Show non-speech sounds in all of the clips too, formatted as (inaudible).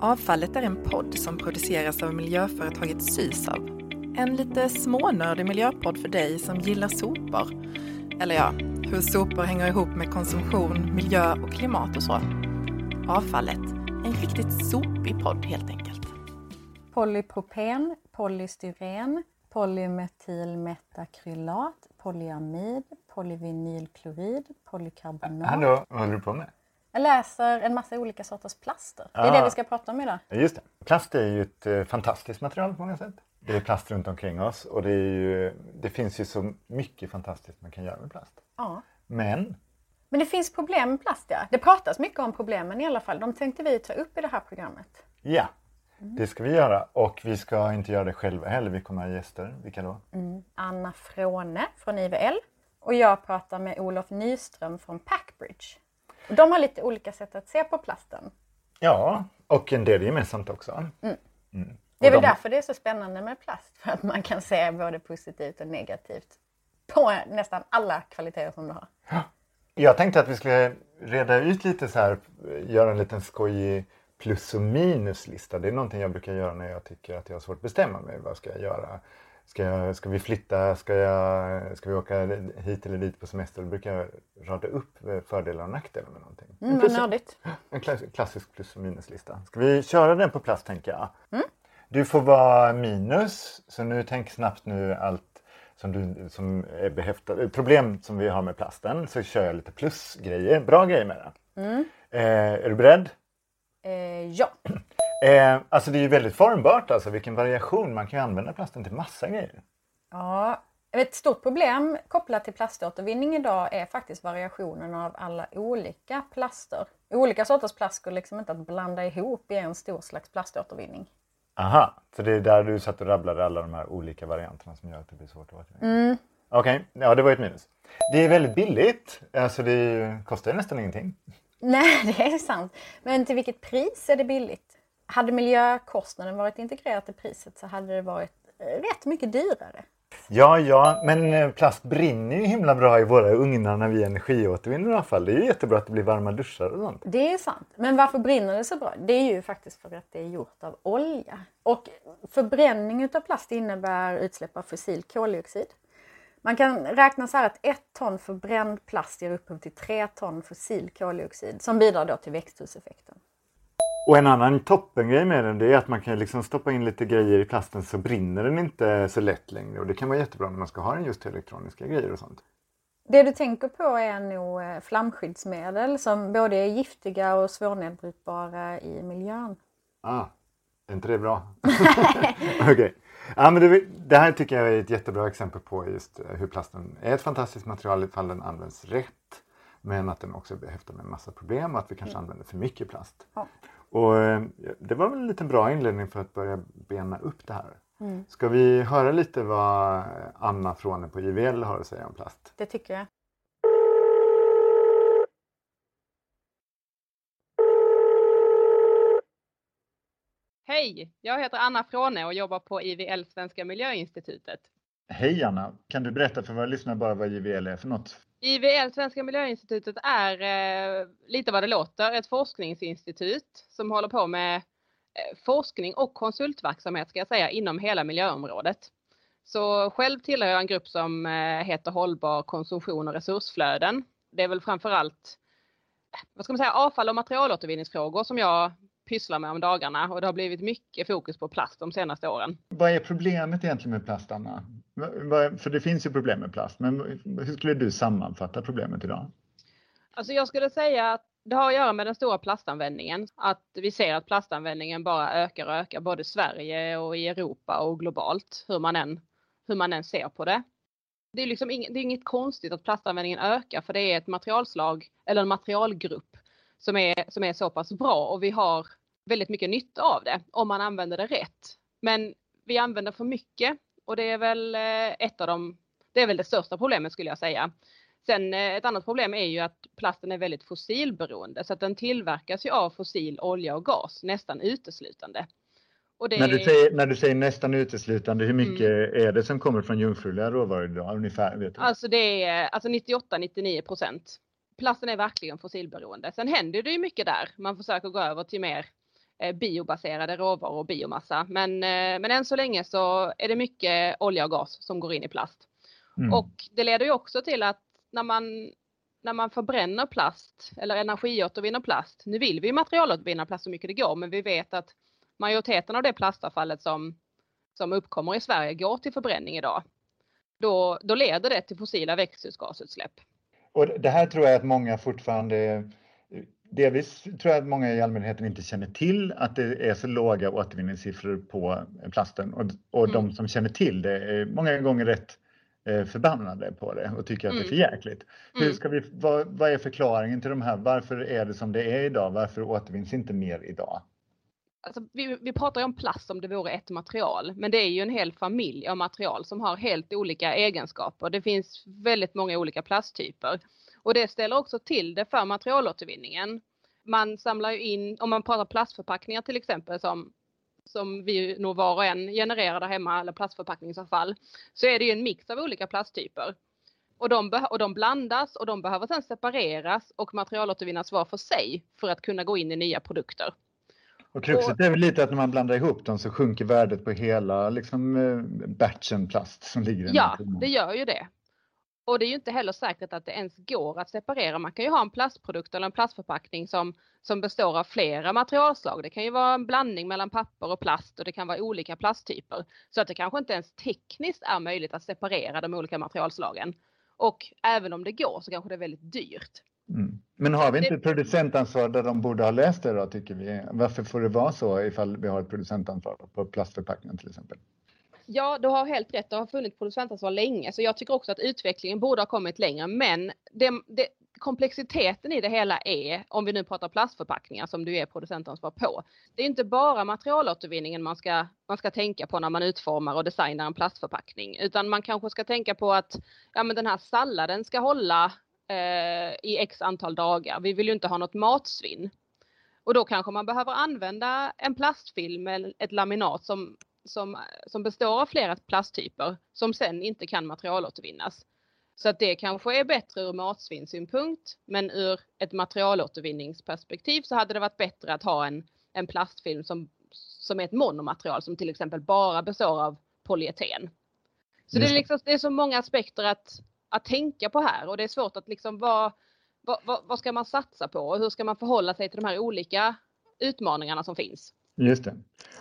Avfallet är en podd som produceras av miljöföretaget Sysav. En lite smånördig miljöpodd för dig som gillar sopor. Eller ja, hur sopor hänger ihop med konsumtion, miljö och klimat och så. Avfallet, en riktigt sopig podd helt enkelt. Polypropen, polystyren, polymetylmetakrylat, polyamid, polyvinylklorid, polykarbonat. Hallå, vad håller du på med? Jag läser en massa olika sorters plaster. Det är Ah. det vi ska prata om idag. Just det. Plast är ju ett eh, fantastiskt material på många sätt. Det är plast runt omkring oss och det, ju, det finns ju så mycket fantastiskt man kan göra med plast. Ja. Men, Men det finns problem med plast, ja. Det pratas mycket om problemen i alla fall. De tänkte vi ta upp i det här programmet. ja, det ska vi göra. Och vi ska inte göra det själva heller. Vi kommer ha gäster. Vilka då? Anna Fråne från IVL och jag pratar med Olof Nyström från Packbridge. De har lite olika sätt att se på plasten. Ja, och en del gemensamt också. Mm. Det är väl de- därför det är så spännande med plast. För att man kan se både positivt och negativt på nästan alla kvaliteter som du har. Jag tänkte att vi skulle reda ut lite så här, göra en liten skojig plus och minuslista. Det är någonting jag brukar göra när jag tycker att jag har svårt att bestämma mig. Vad ska jag göra? Ska, jag, ska vi flytta? Ska, jag, ska vi åka hit eller dit på semester? Då brukar jag rada upp fördelar och nackdelar med någonting. Mm, vad Plus- nördigt. (gasps) en klass, klassisk plus och minuslista. Ska vi köra den på plats tänker jag? Du får vara minus, så nu tänk snabbt nu allt som, du, som är behäftat, problem som vi har med plasten, så kör jag lite plusgrejer, bra grejer med den. Eh, är du beredd? Eh, ja, (clears throat) Eh, alltså det är ju väldigt formbart, alltså vilken variation. Man kan ju använda plasten till massa grejer. Ja, ett stort problem kopplat till plaståtervinning idag är faktiskt variationen av alla olika plaster. Olika sorters plast går liksom inte att blanda ihop i en stor slags plaståtervinning. Aha, så det är där du satt och rabblade alla de här olika varianterna som gör att det blir svårt att återvinna? Okej, ja det var ett minus. Det är väldigt billigt, alltså det ju- kostar ju nästan ingenting. Nej, (laughs) det är sant. Men till vilket pris är det billigt? Hade miljökostnaden varit integrerat i priset så hade det varit eh, rätt mycket dyrare. Ja, ja, men eh, plast brinner ju himla bra i våra ugnar när vi energiåtervinner avfall. Det är ju jättebra att det blir varma duschar och sånt. Det är sant. Men varför brinner det så bra? Det är ju faktiskt för att det är gjort av olja. Och förbränning utav plast innebär utsläpp av fossil koldioxid. Man kan räkna så här att ett ton förbränd plast ger upphov till tre ton fossil koldioxid som bidrar då till växthuseffekten. Och en annan toppengrej med den det är att man kan liksom stoppa in lite grejer i plasten så brinner den inte så lätt längre. Och det kan vara jättebra när man ska ha den just till elektroniska grejer och sånt. Det du tänker på är nog eh, flamskyddsmedel som både är giftiga och svårnedbrytbara i miljön. Ah, är inte det bra? (laughs) Okej. Ja, men det, det här tycker jag är ett jättebra exempel på just eh, hur plasten är ett fantastiskt material ifall den används rätt. Men att den också är behäftad med en massa problem och att vi kanske använder för mycket plast. Ja. Och eh, det var väl en liten bra inledning för att börja bena upp det här. Ska vi höra lite vad Anna Fråne på IVL har att säga om plast? Det tycker jag. Hej! Jag heter Anna Fråne och jobbar på IVL Svenska Miljöinstitutet. Hej Anna! Kan du berätta för våra lyssnare bara vad IVL är för något? IVL Svenska Miljöinstitutet är eh, lite vad det låter, ett forskningsinstitut som håller på med eh, forskning och konsultverksamhet ska jag säga inom hela miljöområdet. Så själv tillhör jag en grupp som eh, heter Hållbar konsumtion och resursflöden. Det är väl framförallt eh, vad ska man säga, avfall och materialåtervinningsfrågor som jag pysslar med om dagarna och det har blivit mycket fokus på plast de senaste åren. Vad är problemet egentligen med plast Anna? För det finns ju problem med plast, men hur skulle du sammanfatta problemet idag? Alltså jag skulle säga att det har att göra med den stora plastanvändningen. Att vi ser att plastanvändningen bara ökar och ökar både i Sverige och i Europa och globalt. Hur man än, hur man än ser på det. Det är, liksom inget, det är inget konstigt att plastanvändningen ökar för det är ett materialslag eller en materialgrupp som är, som är så pass bra och vi har väldigt mycket nytta av det om man använder det rätt. Men vi använder för mycket och det är väl eh, ett av de, det är väl det största problemet skulle jag säga. Sen eh, ett annat problem är ju att plasten är väldigt fossilberoende så att den tillverkas ju av fossil olja och gas nästan uteslutande. Det När, du säger, när du säger nästan uteslutande, hur mycket är det som kommer från jungfruliga råvaror idag ungefär? Vet du? Alltså det är alltså 98-99 procent. Plasten är verkligen fossilberoende. Sen händer det ju mycket där. Man försöker gå över till mer biobaserade råvaror och biomassa. Men, eh, men än så länge så är det mycket olja och gas som går in i plast. Mm. Och det leder ju också till att när man, när man förbränner plast eller energiåtervinner plast. Nu vill vi materialåtervinna plast så mycket det går men vi vet att majoriteten av det plastavfallet som, som uppkommer i Sverige går till förbränning idag. Då, då leder det till fossila växthusgasutsläpp. Och det här tror jag att många fortfarande Delvis tror jag att många i allmänheten inte känner till att det är så låga återvinningssiffror på plasten och, och mm. de som känner till det är många gånger rätt eh, förbannade på det och tycker att mm. det är för mm. jäkligt. Hur mm. ska vi, vad, vad, är förklaringen till de här? Varför är det som det är idag? Varför återvinns inte mer idag? Alltså, vi, vi pratar ju om plast som det vore ett material, men det är ju en hel familj av material som har helt olika egenskaper. Det finns väldigt många olika plasttyper. Och det ställer också till det för materialåtervinningen. Man samlar ju in, om man pratar plastförpackningar till exempel som, som vi nog var och en genererar där hemma, eller plastförpackningsavfall, så är det ju en mix av olika plasttyper. Och de, och de blandas och de behöver sedan separeras och materialåtervinnas var för sig för att kunna gå in i nya produkter. Och kruxet är väl lite att när man blandar ihop dem så sjunker värdet på hela liksom, eh, batchen plast som ligger i Ja, det gör ju det. Och det är ju inte heller säkert att det ens går att separera. Man kan ju ha en plastprodukt eller en plastförpackning som, som består av flera materialslag. Det kan ju vara en blandning mellan papper och plast och det kan vara olika plasttyper. Så att det kanske inte ens tekniskt är möjligt att separera de olika materialslagen. Och även om det går så kanske det är väldigt dyrt. Mm. Men har vi inte ett producentansvar där de borde ha läst det då tycker vi? Varför får det vara så ifall vi har ett producentansvar på plastförpackningen till exempel? Ja, du har helt rätt. Det har funnits producentansvar länge, så jag tycker också att utvecklingen borde ha kommit längre. Men det, det, komplexiteten i det hela är, om vi nu pratar plastförpackningar som du är producentansvar på. Det är inte bara materialåtervinningen man ska, man ska tänka på när man utformar och designar en plastförpackning, utan man kanske ska tänka på att ja, men den här salladen ska hålla eh, i x antal dagar. Vi vill ju inte ha något matsvinn. Och då kanske man behöver använda en plastfilm eller ett laminat som som, som består av flera plasttyper som sen inte kan materialåtervinnas. Så att det kanske är bättre ur matsvinnssynpunkt men ur ett materialåtervinningsperspektiv så hade det varit bättre att ha en, en plastfilm som, som är ett monomaterial som till exempel bara består av polyeten. Så det är, liksom, det är så många aspekter att, att tänka på här och det är svårt att liksom vad, vad, vad ska man satsa på och hur ska man förhålla sig till de här olika utmaningarna som finns. Just det.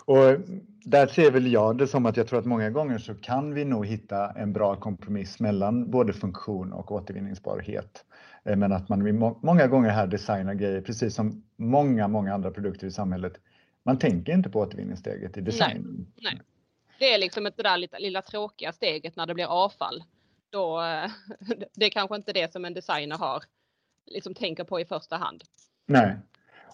Och där ser väl jag det som att jag tror att många gånger så kan vi nog hitta en bra kompromiss mellan både funktion och återvinningsbarhet. Eh, men att man många gånger här designar grejer precis som många, många andra produkter i samhället. Man tänker inte på återvinningssteget i designen. Nej, nej. Det är liksom ett det där lilla, lilla tråkiga steget när det blir avfall. Då, eh, (laughs) det är kanske inte det som en designer har, liksom tänker på i första hand. Nej,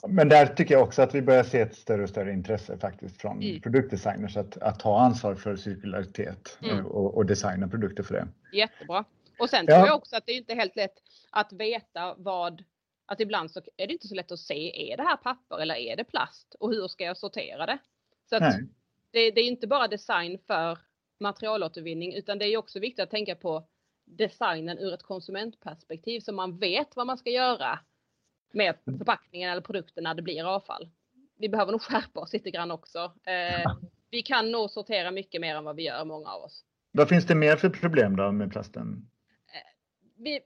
men där tycker jag också att vi börjar se ett större och större intresse faktiskt från mm. produktdesigners att, att ta ansvar för cirkularitet mm. och, och, designa produkter för det. Jättebra. Och sen ja. tror jag också att det är inte helt lätt att veta vad, att ibland så är det inte så lätt att se, är det här papper eller är det plast? Och hur ska jag sortera det? Så det, det är inte bara design för materialåtervinning utan det är också viktigt att tänka på designen ur ett konsumentperspektiv så man vet vad man ska göra med förpackningen eller produkten när det blir avfall. Vi behöver nog skärpa oss lite grann också. Eh, (laughs) vi kan nog sortera mycket mer än vad vi gör, många av oss. Vad finns det mer för problem då med plasten? Eh, vi,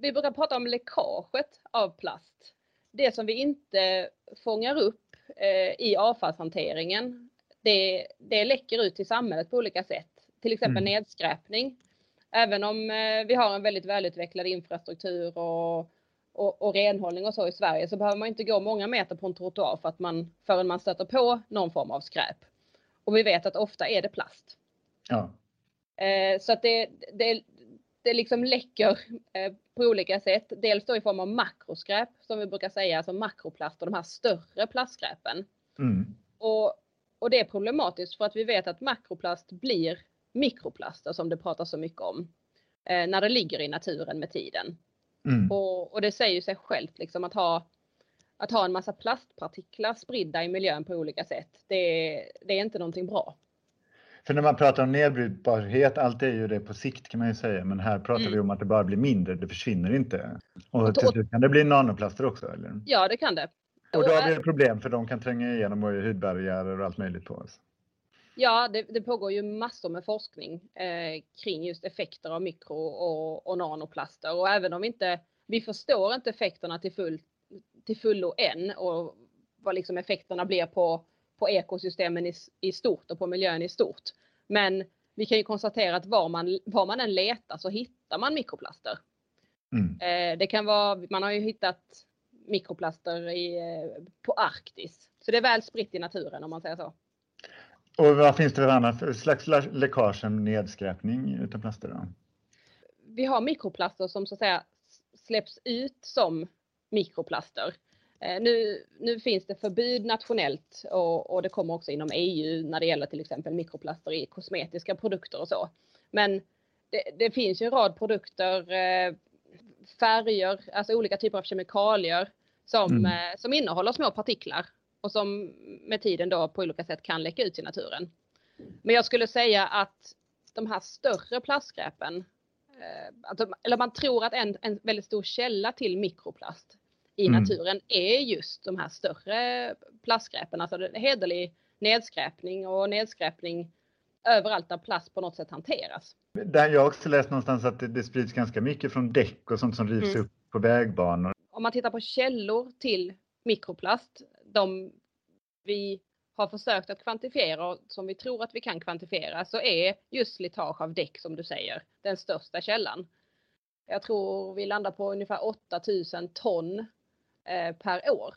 vi brukar prata om läckaget av plast. Det som vi inte fångar upp eh, i avfallshanteringen, det, det läcker ut till samhället på olika sätt. Till exempel mm. nedskräpning. Även om vi har en väldigt välutvecklad infrastruktur och och, och renhållning och så i Sverige så behöver man inte gå många meter på en trottoar för att man, förrän man stöter på någon form av skräp. Och vi vet att ofta är det plast. Ja. Eh, så att det, det, det liksom läcker eh, på olika sätt. Dels då i form av makroskräp som vi brukar säga, alltså makroplast och de här större plastskräpen. Mm. Och, och det är problematiskt för att vi vet att makroplast blir mikroplaster som det pratas så mycket om eh, när det ligger i naturen med tiden. Mm. Och, och, det säger sig självt liksom att ha att ha en massa plastpartiklar spridda i miljön på olika sätt. Det, det är inte någonting bra. För när man pratar om nedbrytbarhet, allt är ju det på sikt kan man ju säga, men här pratar mm. vi om att det bara blir mindre, det försvinner inte. Och till slut kan det bli nanoplaster också? Eller? Ja, det kan det. Och då har vi ett problem för de kan tränga igenom och är hudbarriärer och allt möjligt på oss. Ja, det, det pågår ju massor med forskning eh, kring just effekter av mikro och, och nanoplaster och även om vi inte, vi förstår inte effekterna till, full, till fullo än och vad liksom effekterna blir på, på ekosystemen i, i stort och på miljön i stort. Men vi kan ju konstatera att var man, var man än letar så hittar man mikroplaster. Mm. Eh, det kan vara, man har ju hittat mikroplaster i, eh, på Arktis. Så det är väl spritt i naturen om man säger så. Och vad finns det för annat slags läckage än nedskräpning utav plaster? Då? Vi har mikroplaster som så att säga släpps ut som mikroplaster. Eh, nu, nu finns det förbud nationellt och, och, det kommer också inom EU när det gäller till exempel mikroplaster i kosmetiska produkter och så. Men det, det finns ju en rad produkter, eh, färger, alltså olika typer av kemikalier som, mm. Eh, som innehåller små partiklar och som med tiden då på olika sätt kan läcka ut i naturen. Men jag skulle säga att de här större plastskräpen, eller man tror att en, en väldigt stor källa till mikroplast i mm. naturen är just de här större plastskräpen, alltså hederlig nedskräpning och nedskräpning överallt där plast på något sätt hanteras. Där jag har också läst någonstans att det, det sprids ganska mycket från däck och sånt som rivs mm. upp på vägbanor. Om man tittar på källor till mikroplast, de vi har försökt att kvantifiera och som vi tror att vi kan kvantifiera så är just slitage av däck som du säger den största källan. Jag tror vi landar på ungefär 8000 ton Eh, per år.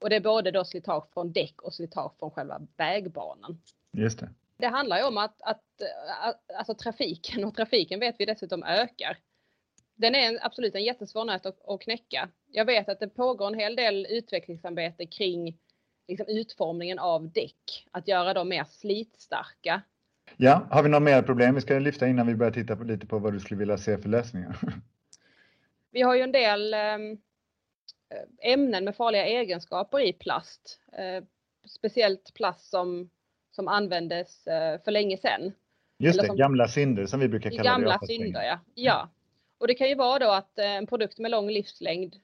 Och det är både då slitage från däck och slitage från själva vägbanan. Just det. Det handlar ju om att, att, att alltså trafiken och trafiken vet vi dessutom ökar. Den är absolut en jättesvår nöt att, att knäcka. Jag vet att det pågår en hel del utvecklingsarbete kring liksom, utformningen av däck. Att göra dem mer slitstarka. Ja, har vi några mer problem vi ska lyfta innan vi börjar titta på, lite på vad du skulle vilja se för lösningar? (laughs) Vi har ju en del um, Eh, ämnen med farliga egenskaper i plast. Eh, speciellt plast som, som användes eh, för länge sedan. Just det, som, gamla synder som vi brukar kalla gamla det. Gamla synder, ja. ja. Och det kan ju vara då att en produkt med lång livslängd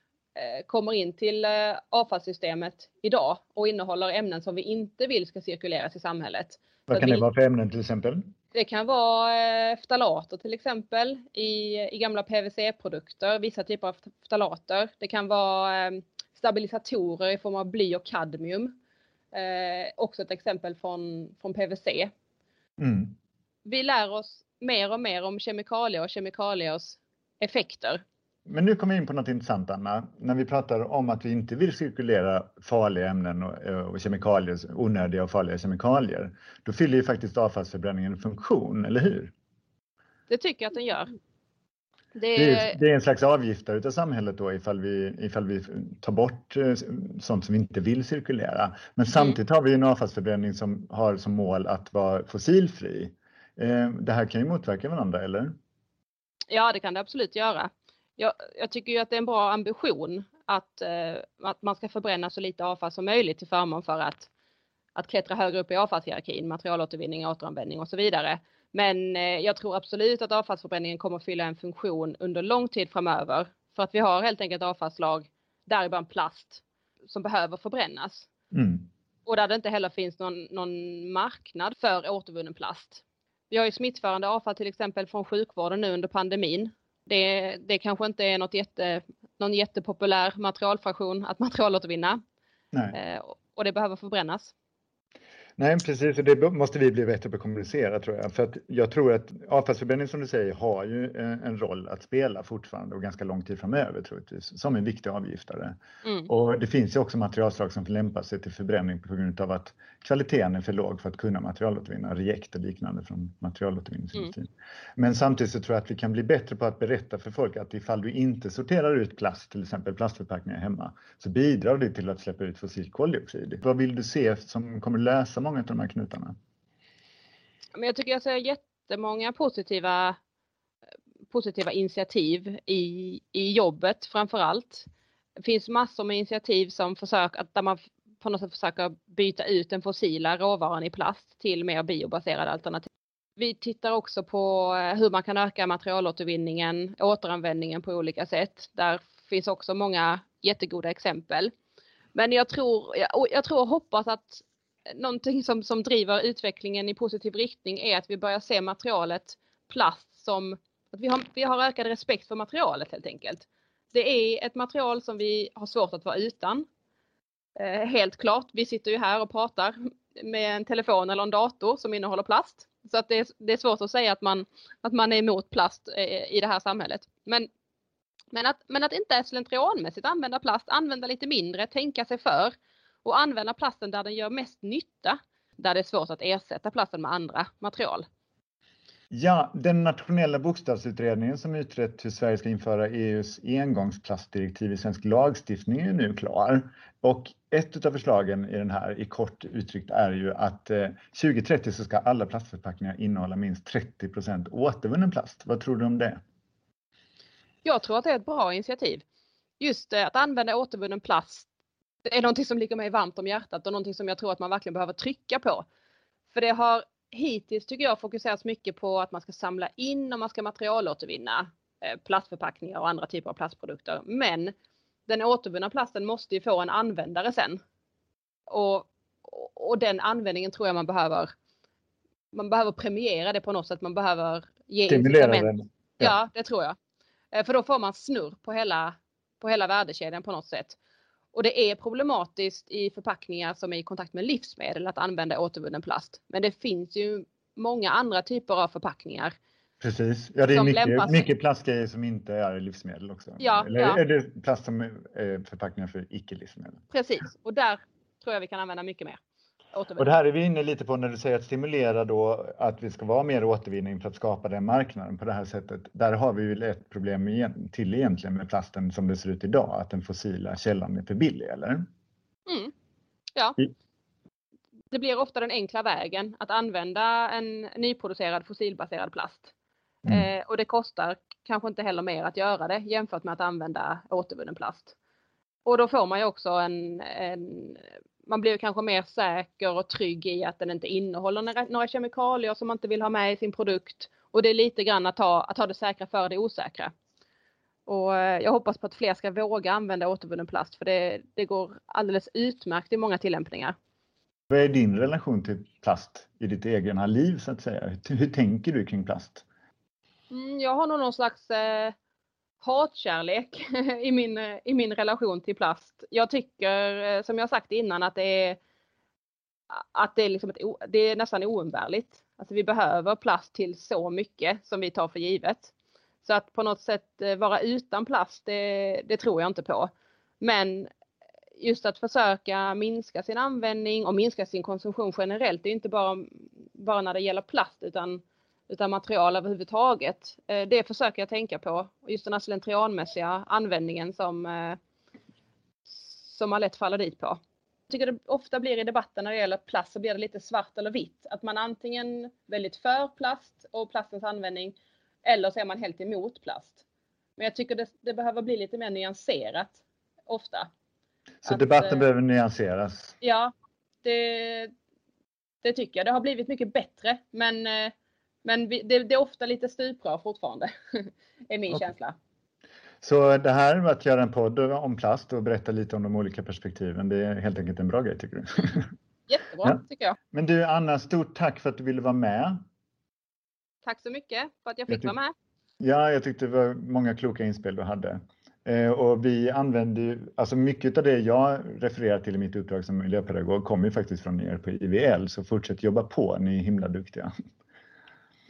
kommer in till avfallssystemet idag och innehåller ämnen som vi inte vill ska cirkuleras i samhället. Vad kan vi, det vara för ämnen till exempel? Det kan vara ftalater till exempel i, i gamla PVC-produkter, vissa typer av ftalater. Det kan vara stabilisatorer i form av bly och kadmium. Eh, också ett exempel från, från PVC. Mm. Vi lär oss mer och mer om kemikalier och kemikaliers effekter. Men nu kommer vi in på något intressant Anna. När vi pratar om att vi inte vill cirkulera farliga ämnen och, och kemikalier, onödiga och farliga kemikalier, då fyller ju faktiskt avfallsförbränningen en funktion, eller hur? Det tycker jag att den gör. Det är, det är, det är en slags avgiftare utav samhället då ifall vi, ifall vi tar bort eh, sånt som vi inte vill cirkulera. Men mm. samtidigt har vi en avfallsförbränning som har som mål att vara fossilfri. Eh, det här kan ju motverka varandra, eller? Ja, det kan det absolut göra jag, jag, tycker ju att det är en bra ambition att, eh, att man ska förbränna så lite avfall som möjligt till förmån för att, att klättra högre upp i avfallshierarkin, materialåtervinning, återanvändning och så vidare. Men eh, jag tror absolut att avfallsförbränningen kommer att fylla en funktion under lång tid framöver. För att vi har helt enkelt avfallslag, däribland plast, som behöver förbrännas. Mm. Och där det inte heller finns någon, någon marknad för återvunnen plast. Vi har ju smittförande avfall till exempel från sjukvården nu under pandemin det, det kanske inte är något jätte, någon jättepopulär materialfraktion att (laughs) materialåtervinna. Nej. Eh, och det behöver förbrännas. Nej, precis. Och det måste vi bli bättre på att kommunicera tror jag. För att jag tror att avfallsförbränning som du säger har ju eh, en roll att spela fortfarande och ganska lång tid framöver troligtvis som en viktig avgiftare. Mm. Och det finns ju också materialslag som lämpar sig till förbränning på grund av att kvaliteten är för låg för att kunna materialåtervinna, rejekt och liknande från materialåtervinningsindustrin. Mm. Men samtidigt så tror jag att vi kan bli bättre på att berätta för folk att ifall du inte sorterar ut plast, till exempel plastförpackningar hemma, så bidrar det till att släppa ut fossil koldioxid. Vad vill du se som kommer lösa många av de här knutarna? Men jag tycker jag ser jättemånga positiva, positiva initiativ i, i jobbet framför allt. Det finns massor med initiativ som försöker, där man på något sätt försöker byta ut den fossila råvaran i plast till mer biobaserade alternativ. Vi tittar också på eh, hur man kan öka materialåtervinningen, återanvändningen på olika sätt. Där finns också många jättegoda exempel. Men jag tror, jag, jag tror och hoppas att någonting som, som driver utvecklingen i positiv riktning är att vi börjar se materialet plast som att vi har, vi har ökad respekt för materialet helt enkelt. Det är ett material som vi har svårt att vara utan. Eh, helt klart, vi sitter ju här och pratar med en telefon eller en dator som innehåller plast. Så att det, är, det är svårt att säga att man, att man är emot plast eh, i det här samhället. Men, men, att, men att inte slentrianmässigt använda plast, använda lite mindre, tänka sig för och använda plasten där den gör mest nytta. Där det är svårt att ersätta plasten med andra material. Ja, den nationella bokstavsutredningen som utrett hur Sverige ska införa EUs engångsplastdirektiv i svensk lagstiftning är nu klar. Och ett av förslagen i den här, i kort uttryckt, är ju att 2030 eh, så ska alla plastförpackningar innehålla minst 30% återvunnen plast. Vad tror du om det? Jag tror att det är ett bra initiativ. Just att använda återvunnen plast det är någonting som ligger mig varmt om hjärtat och någonting som jag tror att man verkligen behöver trycka på. För det har hittills tycker jag fokuserats mycket på att man ska samla in och man ska materialåtervinna eh, plastförpackningar och andra typer av plastprodukter. Men den återvunna plasten måste ju få en användare sen. Och, och den användningen tror jag man behöver man behöver premiera det på något sätt. Man behöver ge Stimulera den. Ja. ja, det tror jag. Eh, för då får man snurr på hela, på hela värdekedjan på något sätt. Och det är problematiskt i förpackningar som är i kontakt med livsmedel att använda återvunnen plast. Men det finns ju många andra typer av förpackningar. Precis, ja det är mycket, mycket plastgrejer som inte är livsmedel också. Ja, Eller ja. är det plast som är förpackningar för icke-livsmedel? Precis, och där tror jag vi kan använda mycket mer. Och det här är vi inne lite på när du säger att stimulera då att vi ska vara mer återvinning för att skapa den marknaden på det här sättet. Där har vi ju ett problem till egentligen med plasten som det ser ut idag, att den fossila källan är för billig, eller? Mm. Ja. Det blir ofta den enkla vägen att använda en nyproducerad fossilbaserad plast. Mm. Eh, och det kostar kanske inte heller mer att göra det jämfört med att använda återvunnen plast. Och då får man ju också en, en man blir kanske mer säker och trygg i att den inte innehåller några, kemikalier som man inte vill ha med i sin produkt. Och det är lite grann att ta, att ta det säkra för det osäkra. Och eh, jag hoppas på att fler ska våga använda återvunnen plast för det, det går alldeles utmärkt i många tillämpningar. Vad är din relation till plast i ditt egna liv så att säga? Hur, hur tänker du kring plast? Mm, jag har nog någon slags eh, hatkärlek (laughs) i min, i min relation till plast. Jag tycker, eh, som jag sagt innan, att det är, att det är, liksom ett, det är nästan oumbärligt. Alltså vi behöver plast till så mycket som vi tar för givet. Så att på något sätt eh, vara utan plast, det, det tror jag inte på. Men just att försöka minska sin användning och minska sin konsumtion generellt, det är inte bara, bara när det gäller plast utan utan material överhuvudtaget. Eh, det försöker jag tänka på. Just den här slentrianmässiga användningen som, eh, som man lätt faller dit på. Jag tycker det ofta blir i debatten när det gäller plast så blir det lite svart eller vitt. Att man antingen väldigt för plast och plastens användning eller så är man helt emot plast. Men jag tycker det, det behöver bli lite mer nyanserat ofta. Så att, debatten eh, behöver nyanseras? Ja, det, det tycker jag. Det har blivit mycket bättre men men vi, det, det, är ofta lite stuprör fortfarande, (laughs) är min okay. känsla. Så det här med att göra en podd om plast och berätta lite om de olika perspektiven, det är helt enkelt en bra grej tycker du? (laughs) Jättebra ja. tycker jag. Men du Anna, stort tack för att du ville vara med. Tack så mycket för att jag fick jag vara med. Ja, jag tyckte det var många kloka inspel du hade. Eh, och vi använder ju, alltså mycket av det jag refererar till i mitt uppdrag som miljöpedagog kommer ju faktiskt från er på IVL, så fortsätt jobba på, ni är himla duktiga.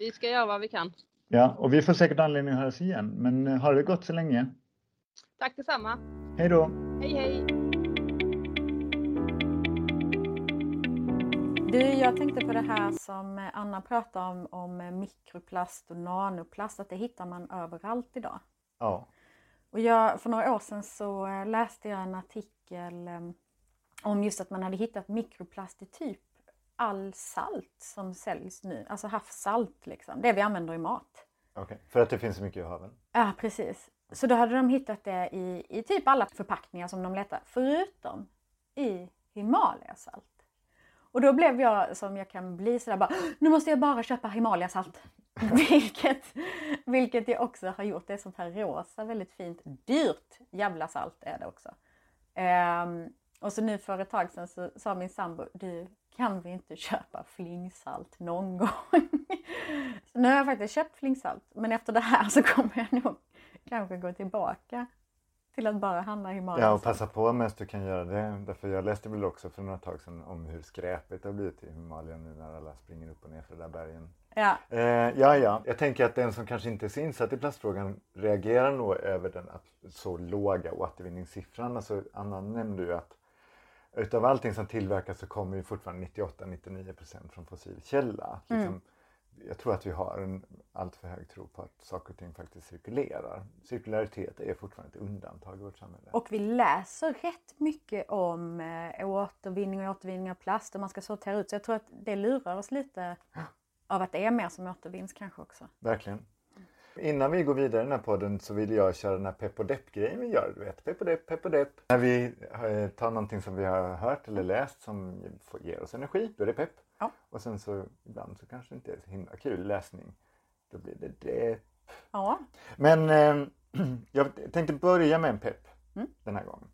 Vi ska göra vad vi kan. Ja, och vi får säkert anledning att höras igen. Men eh, har det gått så länge. Tack detsamma. Hej då. Hej hej. Du, jag tänkte på det här som Anna pratade om, om mikroplast och nanoplast, att det hittar man överallt idag. Ja. Och jag, för några år sedan så eh, läste jag en artikel eh, om just att man hade hittat mikroplast i typ all salt som säljs nu, alltså havssalt liksom, det vi använder i mat. Okay. för att det finns så mycket i haven? Ja, precis. Så då hade de hittat det i, i typ alla förpackningar som de letar, förutom i Himalayasalt. Och då blev jag som jag kan bli sådär bara, nu måste jag bara köpa Himalayasalt. (laughs) vilket, vilket jag också har gjort. Det är sånt här rosa, väldigt fint, dyrt jävla salt är det också. Um, Och så nu för ett tag sedan så sa min sambo, du kan vi inte (laughs) köpa flingsalt någon gång? (laughs) så nu har jag faktiskt köpt flingsalt. Men efter det här så kommer jag nog kanske gå tillbaka till att bara handla Himalaya. Ja, och passa på medan du kan göra det. Därför jag läste väl också för några tag sedan om hur skräpigt det har blivit i Himalaya nu när alla springer upp och ner för de där bergen. Ja. Eh, ja, ja. Jag tänker att den som kanske inte är så insatt i plastfrågan reagerar nog över den att, så låga återvinningssiffran. Alltså, Anna nämnde ju att utav allting som tillverkas så kommer ju fortfarande 98-99 procent från fossil källa. Liksom, Mm. Jag tror att vi har en alltför hög tro på att saker och ting faktiskt cirkulerar. Cirkularitet är fortfarande ett undantag i vårt samhälle. Och vi läser rätt mycket om eh, återvinning och återvinning av plast och man ska sortera ut. Så jag tror att det lurar oss lite av att det är mer som återvinns kanske också. Verkligen. Innan vi går vidare i den här podden så vill jag köra den här pepp och depp-grejen vi gör. Du vet, pepp och depp, pepp och depp. När vi eh, tar någonting som vi har hört eller läst som ger oss energi, då är det pepp. Ja. Och sen så ibland så kanske det inte är så himla kul läsning. Då blir det depp. Ja, Men eh, (clears throat) jag tänkte börja med en pepp Mm. den här gången.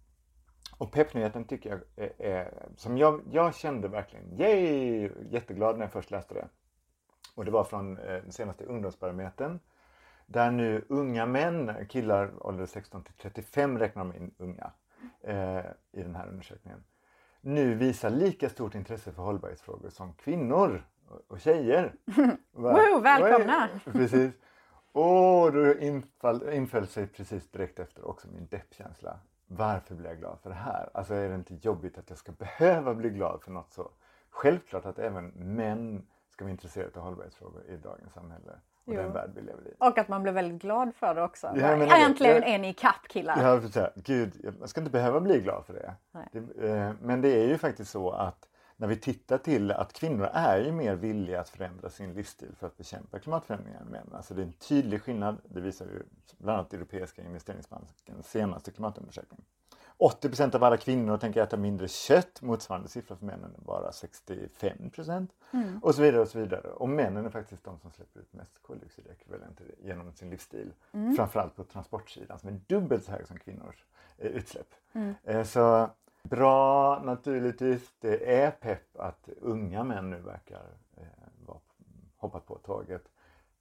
Och peppnyheten tycker jag är, är som jag, jag kände verkligen, yay, jätteglad när jag först läste det. Och det var från eh, den senaste ungdomsbarometern. Där nu unga män, killar ålder 16 till 35 räknar de in unga eh, i den här undersökningen. Nu visar lika stort intresse för hållbarhetsfrågor som kvinnor och, tjejer. (laughs) Woo, välkomna! Precis. Och då infall, inföll sig precis direkt efter också min deppkänsla. Varför blir jag glad för det här? Alltså är det inte jobbigt att jag ska behöva bli glad för något så självklart att även män ska vara intresserade av hållbarhetsfrågor i dagens samhälle och Jo. den värld vi lever i. och att man blir väldigt glad för det också. Ja, men Äntligen är ni ikapp killar! Vill säga, gud, man ska inte behöva bli glad för det. Det eh, men det är ju faktiskt så att när vi tittar till att kvinnor är ju mer villiga att förändra sin livsstil för att bekämpa klimatförändringar än män. Alltså det är en tydlig skillnad. Det visar ju bland annat Europeiska investeringsbankens senaste klimatundersökning. 80 procent av alla kvinnor tänker äta mindre kött. Motsvarande siffra för männen är bara 65 procent. Mm. Och så vidare och så vidare. Och männen är faktiskt de som släpper ut mest koldioxidekvivalenter genom sin livsstil. Mm. Framförallt på transportsidan som är dubbelt så hög som kvinnors eh, utsläpp. Mm. Eh, så bra naturligtvis. Det är pepp att unga män nu verkar eh, vara, hoppat på tåget.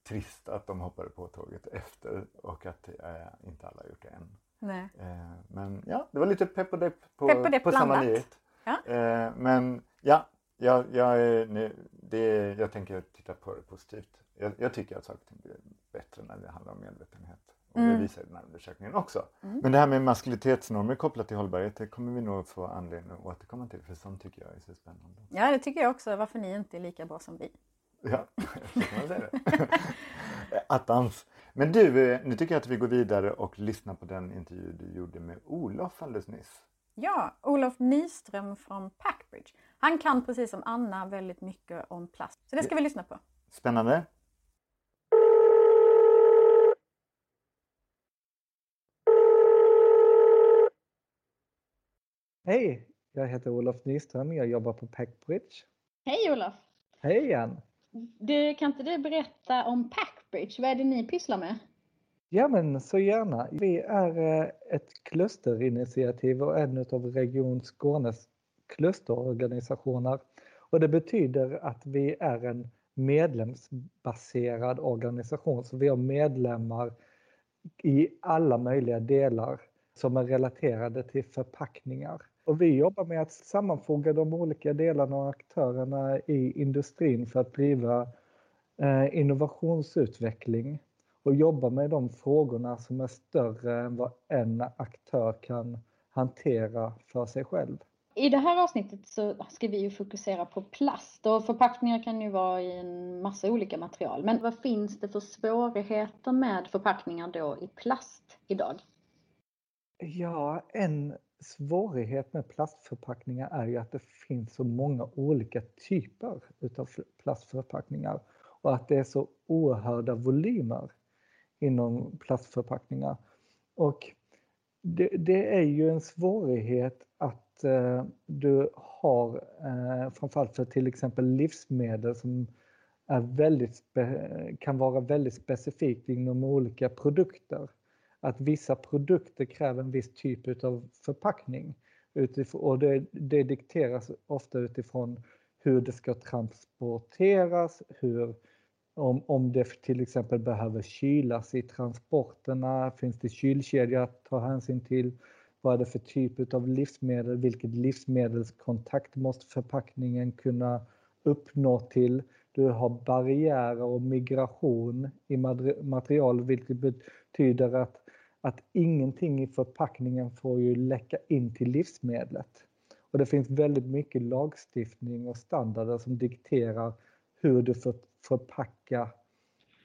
Trist att de hoppade på tåget efter och att eh, inte alla har gjort det än. Nej. Eh, men ja, det var lite pepp och depp på, Pepp och depp på samma nyhet. Ja. Eh, men ja, jag, jag, nu, det, jag tänker titta på det positivt. Jag, jag tycker att saker och ting blir bättre när det handlar om medvetenhet. Och det Mm. visar ju den här undersökningen också. Mm. Men det här med maskulinitetsnormer kopplat till hållbarhet, det kommer vi nog få anledning att återkomma till. För sånt tycker jag är så spännande. Ja, det tycker jag också. Varför ni inte är lika bra som vi. Ja, (laughs) så kan man säga det. (laughs) Attans. Men du, nu tycker jag att vi går vidare och lyssnar på den intervju du gjorde med Olof alldeles nyss. Ja, Olof Nyström från Packbridge. Han kan precis som Anna väldigt mycket om plast. Så det ska vi lyssna på. Spännande. Hej, jag heter Olof Nyström. Jag jobbar på Packbridge. Hej Olof! Hej igen! Du, kan inte du berätta om Packbridge? Vad är det ni pysslar med? Ja, men så gärna. Vi är eh, ett klusterinitiativ och en av Region Skånes klusterorganisationer. Och det betyder att vi är en medlemsbaserad organisation. Så vi har medlemmar i alla möjliga delar som är relaterade till förpackningar. Och vi jobbar med att sammanfoga de olika delarna och aktörerna i industrin för att driva eh, innovationsutveckling och jobba med de frågorna som är större än vad en aktör kan hantera för sig själv. I det här avsnittet så ska vi ju fokusera på plast och förpackningar kan ju vara i en massa olika material. Men vad finns det för svårigheter med förpackningar då i plast idag? Ja, en svårighet med plastförpackningar är ju att det finns så många olika typer utav plastförpackningar och att det är så oerhörda volymer inom plastförpackningar. Och det, det är ju en svårighet att eh, du har, eh, framförallt för till exempel livsmedel som är väldigt kan vara väldigt specifikt inom olika produkter. Att vissa produkter kräver en viss typ av förpackning Utifrån, och det, det dikteras ofta utifrån hur det ska transporteras, hur, om, om det till exempel behöver kylas i transporterna, finns det kylkedja att ta hänsyn till? Vad är det för typ av livsmedel? Vilket livsmedelskontakt måste förpackningen kunna uppnå till? Du har barriärer och migration i material vilket betyder att, att ingenting i förpackningen får ju läcka in till livsmedlet. Och det finns väldigt mycket lagstiftning och standarder som dikterar hur du får förpacka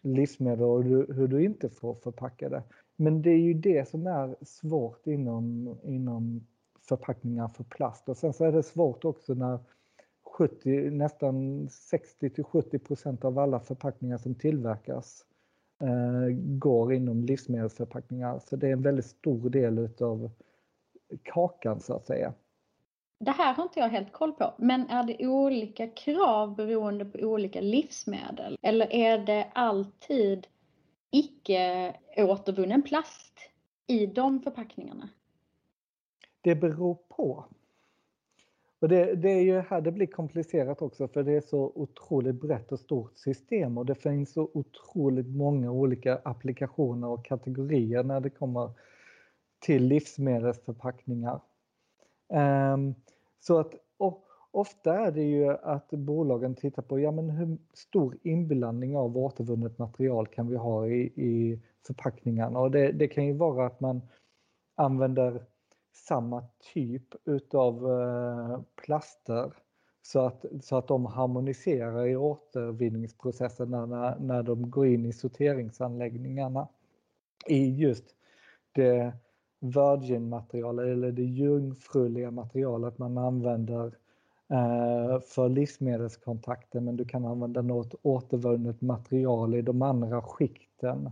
livsmedel och hur du inte får förpacka det. Men det är ju det som är svårt inom, inom förpackningar för plast. Och sen så är det svårt också när 70, nästan 60 till 70 procent av alla förpackningar som tillverkas eh, går inom livsmedelsförpackningar. Så det är en väldigt stor del utav kakan så att säga. Det här har inte jag helt koll på, men är det olika krav beroende på olika livsmedel? Eller är det alltid icke återvunnen plast i de förpackningarna? Det beror på. Och det, det, är ju här det blir komplicerat också för det är så otroligt brett och stort system och det finns så otroligt många olika applikationer och kategorier när det kommer till livsmedelsförpackningar. Um, så att och, ofta är det ju att bolagen tittar på ja, men hur stor inblandning av återvunnet material kan vi ha i, i förpackningarna och det, det kan ju vara att man använder samma typ utav eh, plaster. Så att, så att de harmoniserar i återvinningsprocessen när, när de går in i sorteringsanläggningarna. I just det virgin-materialet eller det jungfruliga materialet man använder eh, för livsmedelskontakter men du kan använda något återvunnet material i de andra skikten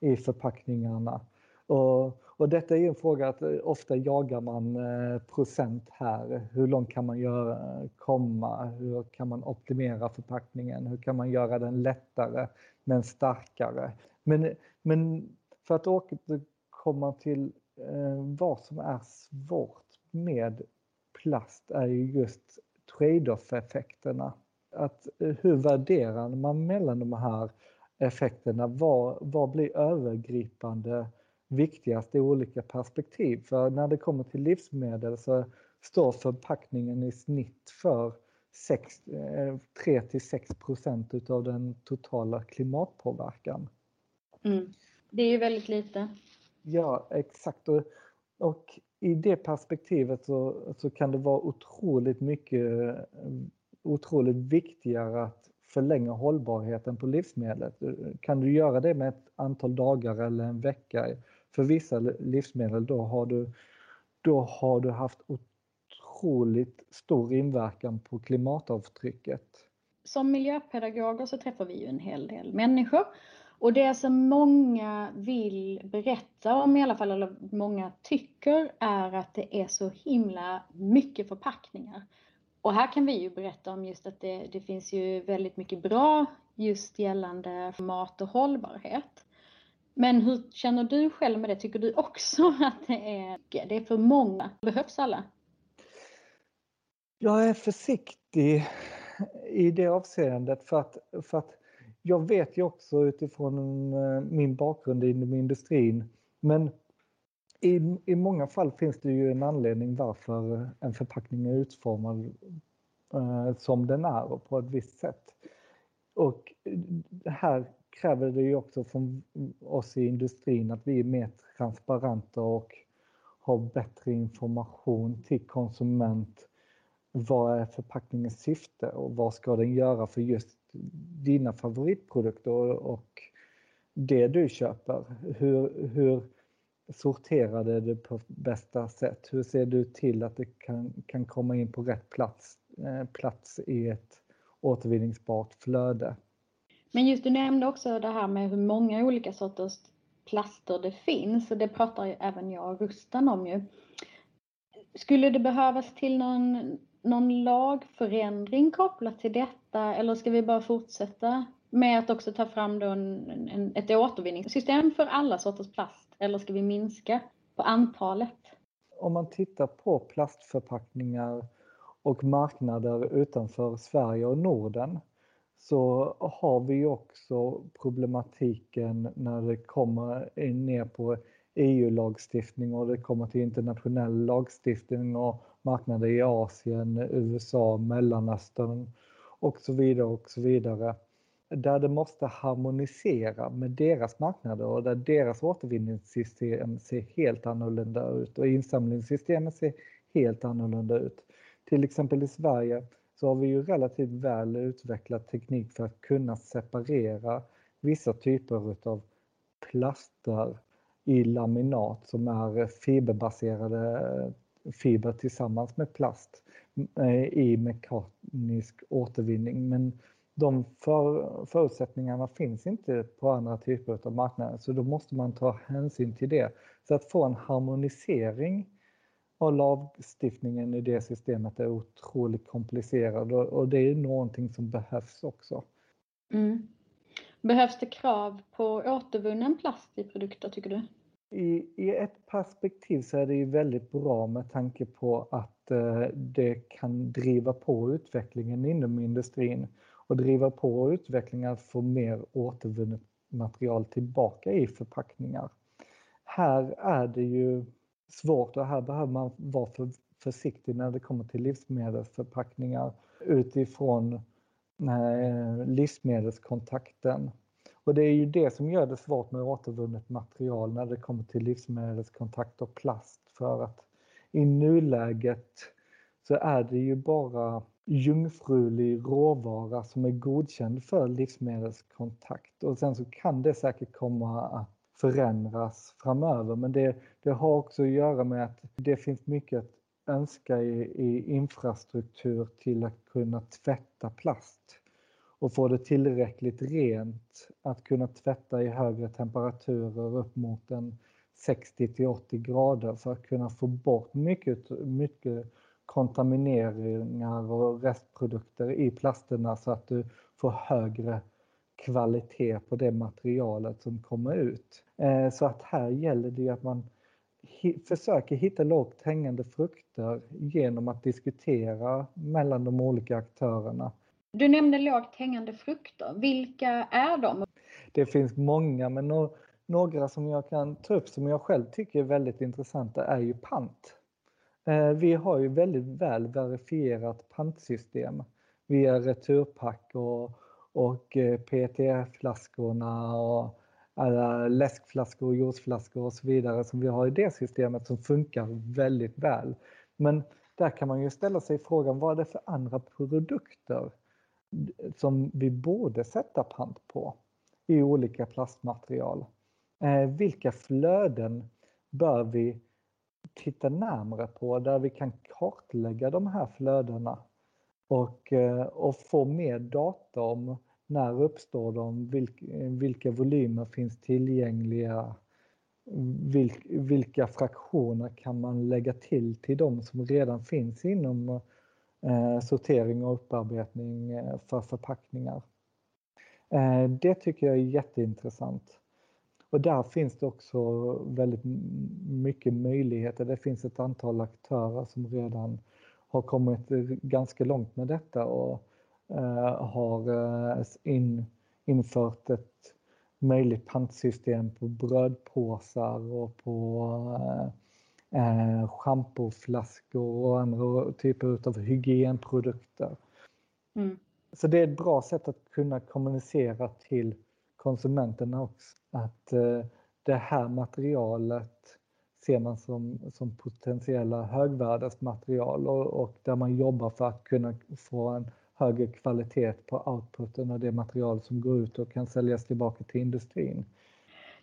i förpackningarna. Och, och detta är en fråga att eh, ofta jagar man eh, procent här. Hur långt kan man göra, komma? Hur kan man optimera förpackningen? Hur kan man göra den lättare men starkare? Men, men för att återkomma eh, till vad som är svårt med plast är ju just trade-off effekterna. Att hur värderar man mellan de här effekterna? Vad, vad blir övergripande viktigast i olika perspektiv. För när det kommer till livsmedel så står förpackningen i snitt för 3 eh, till 6 procent utav den totala klimatpåverkan. Mm. Det är ju väldigt lite. Ja, exakt. Och, och i det perspektivet så, så kan det vara otroligt mycket, otroligt viktigare att förlänga hållbarheten på livsmedlet. Kan du göra det med ett antal dagar eller en vecka för vissa livsmedel då har du, då har du haft otroligt stor inverkan på klimatavtrycket. Som miljöpedagoger så träffar vi ju en hel del människor och det som många vill berätta om i alla fall, eller många tycker, är att det är så himla mycket förpackningar. Och här kan vi ju berätta om just att det, det finns ju väldigt mycket bra just gällande mat och hållbarhet. Men hur känner du själv med det? Tycker du också (laughs) att det är, det är för många? Behövs alla? Jag är försiktig i det avseendet för att, för att jag vet ju också utifrån eh, min bakgrund inom industrin men i, i många fall finns det ju en anledning varför en förpackning är utformad eh, som den är och på ett visst sätt. Och här kräver det ju också från oss i industrin att vi är mer transparenta och har bättre information till konsument. Vad är förpackningens syfte och vad ska den göra för just dina favoritprodukter och det du köper? Hur, hur sorterar det det på bästa sätt? Hur ser du till att det kan, kan komma in på rätt plats, eh, plats i ett återvinningsbart flöde? Men just du nämnde också det här med hur många olika sorters plaster det finns och det pratar ju även jag och Rustan om ju. Skulle det behövas till någon, någon lagförändring kopplat till detta eller ska vi bara fortsätta med att också ta fram då en, en, ett återvinningssystem för alla sorters plast eller ska vi minska på antalet? om man tittar på plastförpackningar och marknader utanför Sverige och Norden så har vi också problematiken när det kommer ner på EU-lagstiftning och det kommer till internationell lagstiftning och marknader i Asien, USA, Mellanöstern och så vidare och så vidare. Där det måste harmonisera med deras marknader och där deras återvinningssystem ser helt annorlunda ut och insamlingssystemet ser helt annorlunda ut. Till exempel i Sverige så har vi ju relativt väl utvecklad teknik för att kunna separera vissa typer utav plaster i laminat som är fiberbaserade fiber tillsammans med plast eh, i mekanisk återvinning. Men de för, förutsättningarna finns inte på andra typer av marknader så då måste man ta hänsyn till det. Så att få en harmonisering av lagstiftningen i det systemet är otroligt komplicerad och det är någonting som behövs också. Mm. Behövs det krav på återvunnen plast i produkter tycker du? I, I ett perspektiv så är det ju väldigt bra med tanke på att eh, det kan driva på utvecklingen inom industrin och driva på utvecklingen att få mer återvunnet material tillbaka i förpackningar. Här är det ju svårt. Och här behöver man vara för, försiktig när det kommer till livsmedelsförpackningar utifrån eh, livsmedelskontakten. Och det är ju det som gör det svårt med återvunnet material när det kommer till livsmedelskontakt och plast. För att i nuläget så är det ju bara jungfrulig råvara som är godkänd för livsmedelskontakt och sen så kan det säkert komma att förändras framöver. Men det, det har också att göra med att det finns mycket att önska i, i infrastruktur till att kunna tvätta plast. Och få det tillräckligt rent att kunna tvätta i högre temperaturer upp mot en 60 till 80 grader för att kunna få bort mycket, mycket kontamineringar och restprodukter i plasterna så att du får högre kvalitet på det materialet som kommer ut. Eh, så att här gäller det att man försöker hitta lågt hängande frukter genom att diskutera mellan de olika aktörerna. Du nämnde lågt hängande frukter. Vilka är de? Det finns många men några som jag kan ta upp som jag själv tycker är väldigt intressanta är ju pant. Eh, vi har ju väldigt väl verifierat pantsystem via Returpack och, och eh, PET-flaskorna och alla läskflaskor och juiceflaskor och så vidare som vi har i det systemet som funkar väldigt väl. Men där kan man ju ställa sig frågan vad är det för andra produkter som vi borde sätta pant på i olika plastmaterial? Eh, vilka flöden bör vi titta närmare på där vi kan kartlägga de här flödena och, eh, och få mer data om när uppstår de, vilka volymer finns tillgängliga, vilka fraktioner kan man lägga till till de som redan finns inom eh, sortering och upparbetning eh, för förpackningar. Eh, det tycker jag är jätteintressant. Och där finns det också väldigt mycket möjligheter. Det finns ett antal aktörer som redan har kommit ganska långt med detta och eh, har eh, in, infört ett möjligt pantsystem på brödpåsar och på eh, schampoflaskor och andra typer av hygienprodukter. Mm. Så det är ett bra sätt att kunna kommunicera till konsumenterna också. Att eh, det här materialet ser man som, som potentiella högvärdesmaterial och, och där man jobbar för att kunna få en högre kvalitet på outputen av det material som går ut och kan säljas tillbaka till industrin.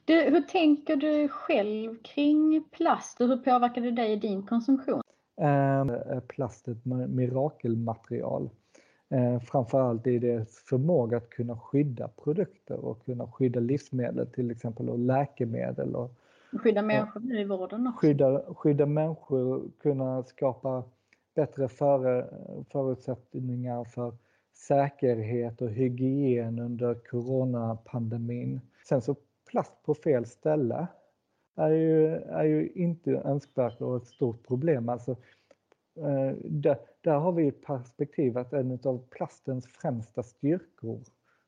Du, hur tänker du själv kring plast och hur påverkar det dig i din konsumtion? Eh, plast är ett mirakelmaterial. Eh, framförallt i dess förmåga att kunna skydda produkter och kunna skydda livsmedel till exempel och läkemedel. Och, skydda människor i vården också. Skydda, skydda människor, kunna skapa bättre för, förutsättningar för säkerhet och hygien under coronapandemin. Sen så plast på fel ställe är ju, är ju inte önskvärt och ett stort problem. Alltså, eh, där, där har vi perspektiv att en av plastens främsta styrkor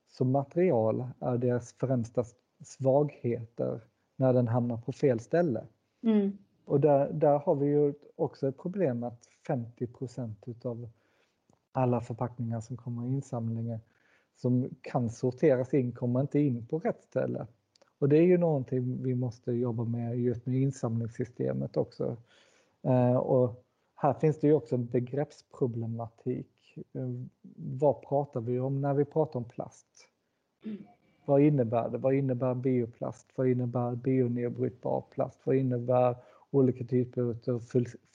som material är deras främsta svagheter när den hamnar på fel ställe. Mm. Och där, där har vi ju också ett problem att 50% utav alla förpackningar som kommer i insamlingen som kan sorteras in kommer inte in på rätt ställe. Och det är ju någonting vi måste jobba med just med insamlingssystemet också. Eh, och här finns det ju också en begreppsproblematik. Eh, vad pratar vi om när vi pratar om plast? Vad innebär det? Vad innebär bioplast? Vad innebär bionedbrytbar plast? Vad innebär olika typer av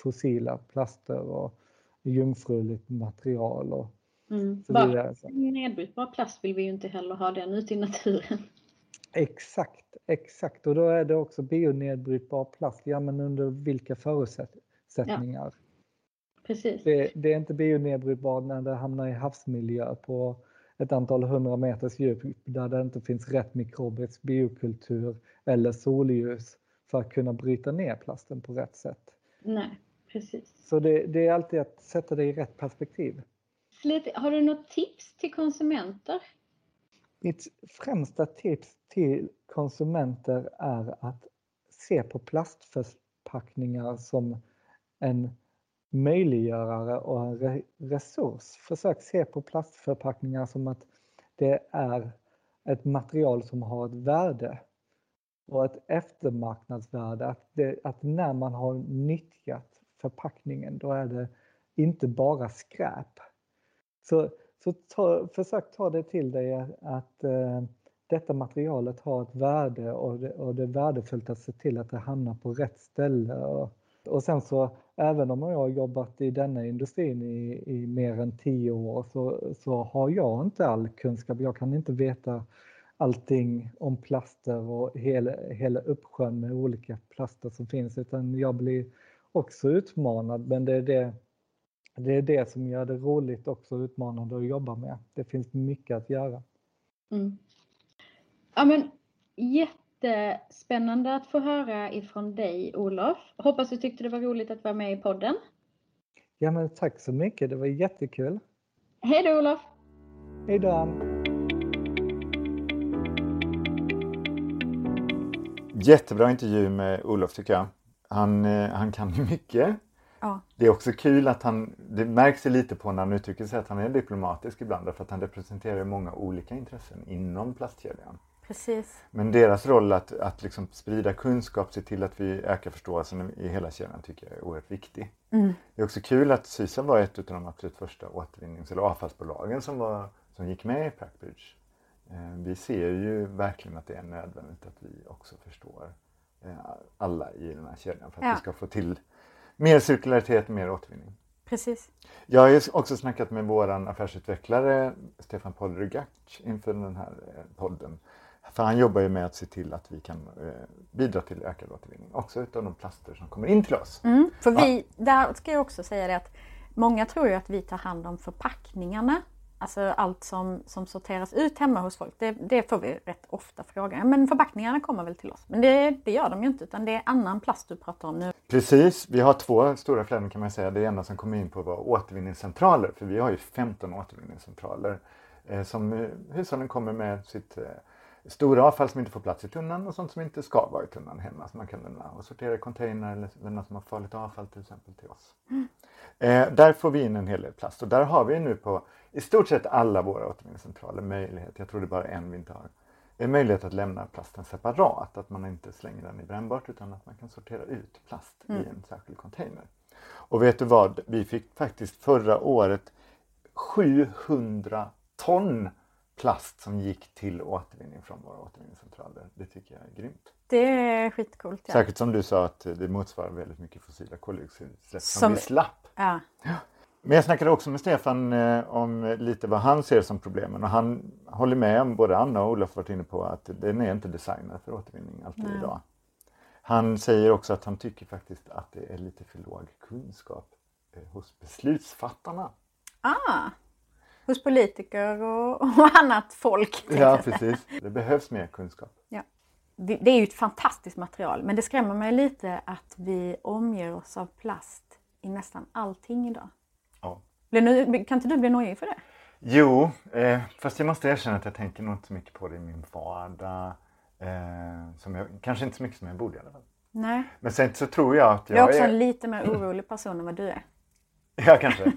fossila plaster och jungfruligt material och mm. så vidare. Nedbrytbar plast vill vi ju inte heller ha den ute i naturen. Exakt, exakt. Och då är det också bionedbrytbar plast. Ja, men under vilka förutsättningar? Ja. Precis. Det, det, är inte bionedbrytbart när det hamnar i havsmiljö på ett antal hundra meters djup där det inte finns rätt mikrobisk biokultur eller solljus för att kunna bryta ner plasten på rätt sätt. Nej, precis. Så det, det är alltid att sätta det i rätt perspektiv. Har du något tips till konsumenter? Mitt främsta tips till konsumenter är att se på plastförpackningar som en möjliggörare och en resurs. Försök se på plastförpackningar som att det är ett material som har ett värde och ett eftermarknadsvärde. Att, det, att när man har nyttjat förpackningen då är det inte bara skräp. Så, så ta, försök ta det till dig att eh, detta materialet har ett värde och det, och det är värdefullt att se till att det hamnar på rätt ställe. Och, och sen så även om jag har jobbat i denna industrin i, i mer än tio år så, så har jag inte all kunskap. Jag kan inte veta allting om plaster och hela, hela uppsjön med olika plaster som finns utan jag blir också utmanad men det är det, det är det som gör det roligt också utmanande att jobba med. Det finns mycket att göra. Mm. Ja, men, jättespännande att få höra ifrån dig Olof. Hoppas du tyckte det var roligt att vara med i podden. Ja men tack så mycket, det var jättekul. Hej då Olof! Hej då! Jättebra intervju med Olof tycker jag. Han, eh, han kan (laughs) mycket. Ja. Det är också kul att han, det märks ju lite på när han uttrycker sig att han är diplomatisk ibland därför att han representerar många olika intressen inom plastkedjan. Precis. Men deras roll att, att liksom sprida kunskap, se till att vi ökar förståelsen i hela kedjan tycker jag är oerhört viktig. Mm. Det är också kul att Sysa var ett av de absolut första återvinnings eller avfallsbolagen som, var, som gick med i Prackbridge. Eh, vi ser ju verkligen att det är nödvändigt att vi också förstår eh, alla i den här kedjan för att Ja. vi ska få till mer cirkularitet och mer återvinning. Precis. Jag har ju också snackat med våran affärsutvecklare Stefan Paul Rygac inför den här eh, podden. För han jobbar ju med att se till att vi kan bidra till ökad återvinning också utav de plaster som kommer in till oss. Mm, för vi, där ska jag också säga det att många tror ju att vi tar hand om förpackningarna. Alltså allt som, som sorteras ut hemma hos folk. Det, det får vi rätt ofta frågan. Men förpackningarna kommer väl till oss? Men det, det gör de ju inte utan det är annan plast du pratar om nu. Precis, vi har två stora flöden kan man säga. Det ena som kommer in på var återvinningscentraler. För vi har ju 15 återvinningscentraler eh, som eh, hushållen kommer med sitt eh, stora avfall som inte får plats i tunnan och sånt som inte ska vara i tunnan hemma. Som man kan lämna och sortera i container eller lämna som har farligt avfall till exempel till oss. Eh, där får vi in en hel del plast och där har vi nu på i stort sett alla våra återvinningscentraler möjlighet, jag tror det är bara en vi inte har, en möjlighet att lämna plasten separat. Att man inte slänger den i brännbart utan att man kan sortera ut plast i en särskild container. Och vet du vad? Vi fick faktiskt förra året 700 ton plast som gick till återvinning från våra återvinningscentraler. Det tycker jag är grymt. Det är skitcoolt. Ja. Säkert som du sa att det motsvarar väldigt mycket fossila koldioxidutsläpp som, Som- vi slapp. Ja. Men jag snackade också med Stefan eh, om lite vad han ser som problemen och han håller med om, både Anna och Olof varit inne på, att den är inte designad för återvinning alltid Nej. idag. Han säger också att han tycker faktiskt att det är lite för låg kunskap eh, hos beslutsfattarna. Ah, hos politiker och, och annat folk. (laughs) Ja, precis. Det behövs mer kunskap. Ja. det är ju ett fantastiskt material men det skrämmer mig lite att vi omger oss av plast i nästan allting idag. Ja. Nu, kan inte du bli nojig för det? Jo, eh, fast jag måste erkänna att jag tänker nog inte så mycket på det i min vardag. Eh, som jag, kanske inte så mycket som jag borde i alla fall. Nej. Men sen så tror jag att jag Jag är också är... en lite mer orolig person än vad du är. (laughs) Ja, kanske.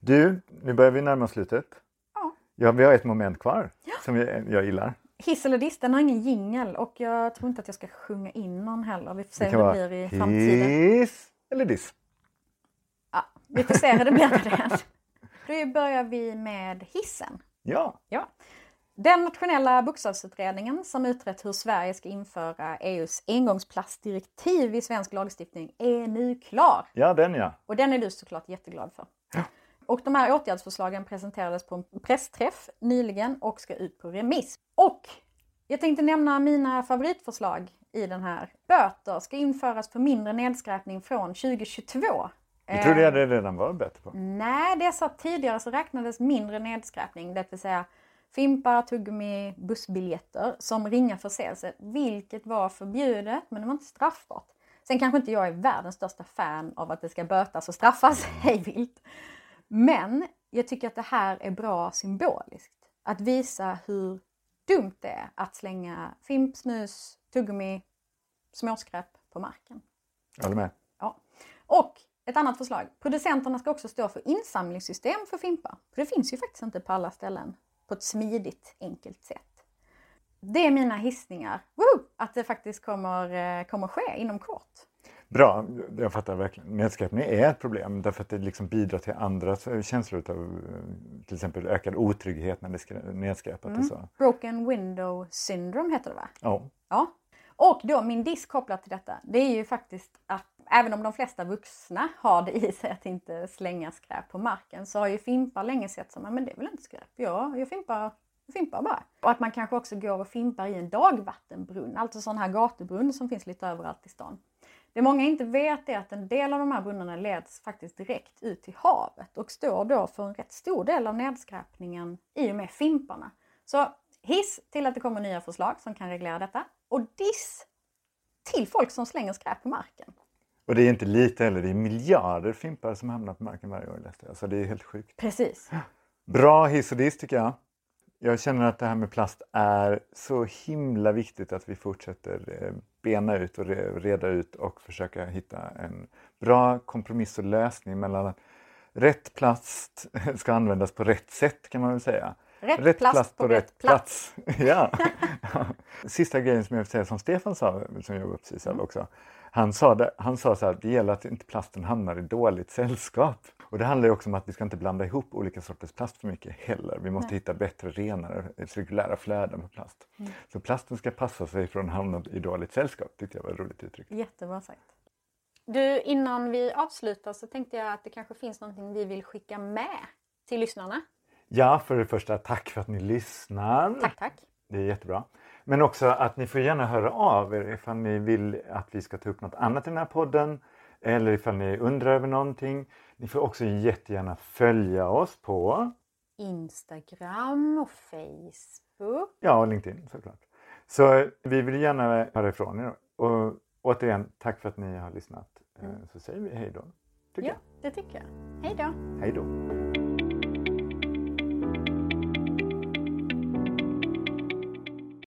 Du, nu börjar vi närma oss slutet. Ja. Ja, vi har ett moment kvar som jag, jag gillar. Hiss eller diss, den har ingen jingel och jag tror inte att jag ska sjunga in någon heller. Vi får se hur det blir i framtiden. hiss eller diss. Ja, vi får se hur det blir med det. Då börjar vi med hissen. Ja, Ja. Den nationella bokstavsutredningen som utrett hur Sverige ska införa EUs engångsplastdirektiv i svensk lagstiftning är nu klar. ja den ja. Och den är du såklart jätteglad för. Och de här åtgärdsförslagen presenterades på en pressträff nyligen och ska ut på remiss. Och jag tänkte nämna mina favoritförslag i den här. Böter ska införas för mindre nedskräpning från 2022. Jag trodde Eh, jag det redan var bättre på. Nej, det så att tidigare så räknades mindre nedskräpning, det vill säga fimpar, tuggummi, bussbiljetter som ringa förseelse, vilket var förbjudet men det var inte straffbart. Sen kanske inte jag är världens största fan av att det ska bötas och straffas (laughs) hej vilt. Men jag tycker att det här är bra symboliskt. Att visa hur dumt det är att slänga fimp, snus, tuggummi, småskräp på marken. Jag håller med. Ja. Och ett annat förslag. Producenterna ska också stå för insamlingssystem för fimpar. För det finns ju faktiskt inte på alla ställen på ett smidigt, enkelt sätt. Det är mina hissningar. Woo! Att det faktiskt kommer, eh, kommer ske inom kort. Bra, jag fattar verkligen. Nedskräpning är ett problem därför att det liksom bidrar till andra känslor av eh, till exempel ökad otrygghet när det är skrä- nedskräpat Mm. och så. Broken window syndrome heter det va? Ja, Ja. Och då min diss kopplat till detta, det är ju faktiskt att även om de flesta vuxna har det i sig att inte slänga skräp på marken så har ju fimpar länge sett som, men det är väl inte skräp? Ja, jag fimpar, jag fimpar bara. Och att man kanske också går och fimpar i en dagvattenbrunn, alltså sån här gatubrunn som finns lite överallt i stan. Det många inte vet är att en del av de här brunnarna leds faktiskt direkt ut till havet och står då för en rätt stor del av nedskräpningen i och med fimparna. Så hiss till att det kommer nya förslag som kan reglera detta och diss till folk som slänger skräp på marken och det är inte lite heller, det är miljarder fimpar som hamnar på marken varje år jag. Alltså det är helt sjukt. Precis. Bra hiss och diss tycker jag. Jag känner att det här med plast är så himla viktigt att vi fortsätter eh, bena ut och re- reda ut och försöka hitta en bra kompromiss och lösning mellan att rätt plast (laughs) ska användas på rätt sätt kan man väl säga. Rätt plast på rätt plats. (laughs) ja. (laughs) Sista grejen som jag vill säga som Stefan sa, som jobbar på Sisal Mm. också. Han sa, det, han sa så här, det gäller att inte plasten hamnar i dåligt sällskap. Och det handlar ju också om att vi ska inte blanda ihop olika sorters plast för mycket heller. Vi måste Nej. hitta bättre, renare, cirkulära flöden på plast. Mm. Så plasten ska passa sig från att hamna i dåligt sällskap, tyckte jag var ett roligt uttryck. Jättebra sagt. Du, innan vi avslutar så tänkte jag att det kanske finns någonting vi vill skicka med till lyssnarna. Ja, för det första, tack för att ni lyssnar. Tack, tack. Det är jättebra. Men också att ni får gärna höra av er ifall ni vill att vi ska ta upp något annat i den här podden. Eller ifall ni undrar över någonting. Ni får också jättegärna följa oss på, Instagram och Facebook. ja, och LinkedIn såklart. Så eh, vi vill gärna höra ifrån er. Och återigen, tack för att ni har lyssnat. Eh, Mm. Så säger vi hej då. Tycker Ja, det tycker jag. Hej då! jag. Hej då.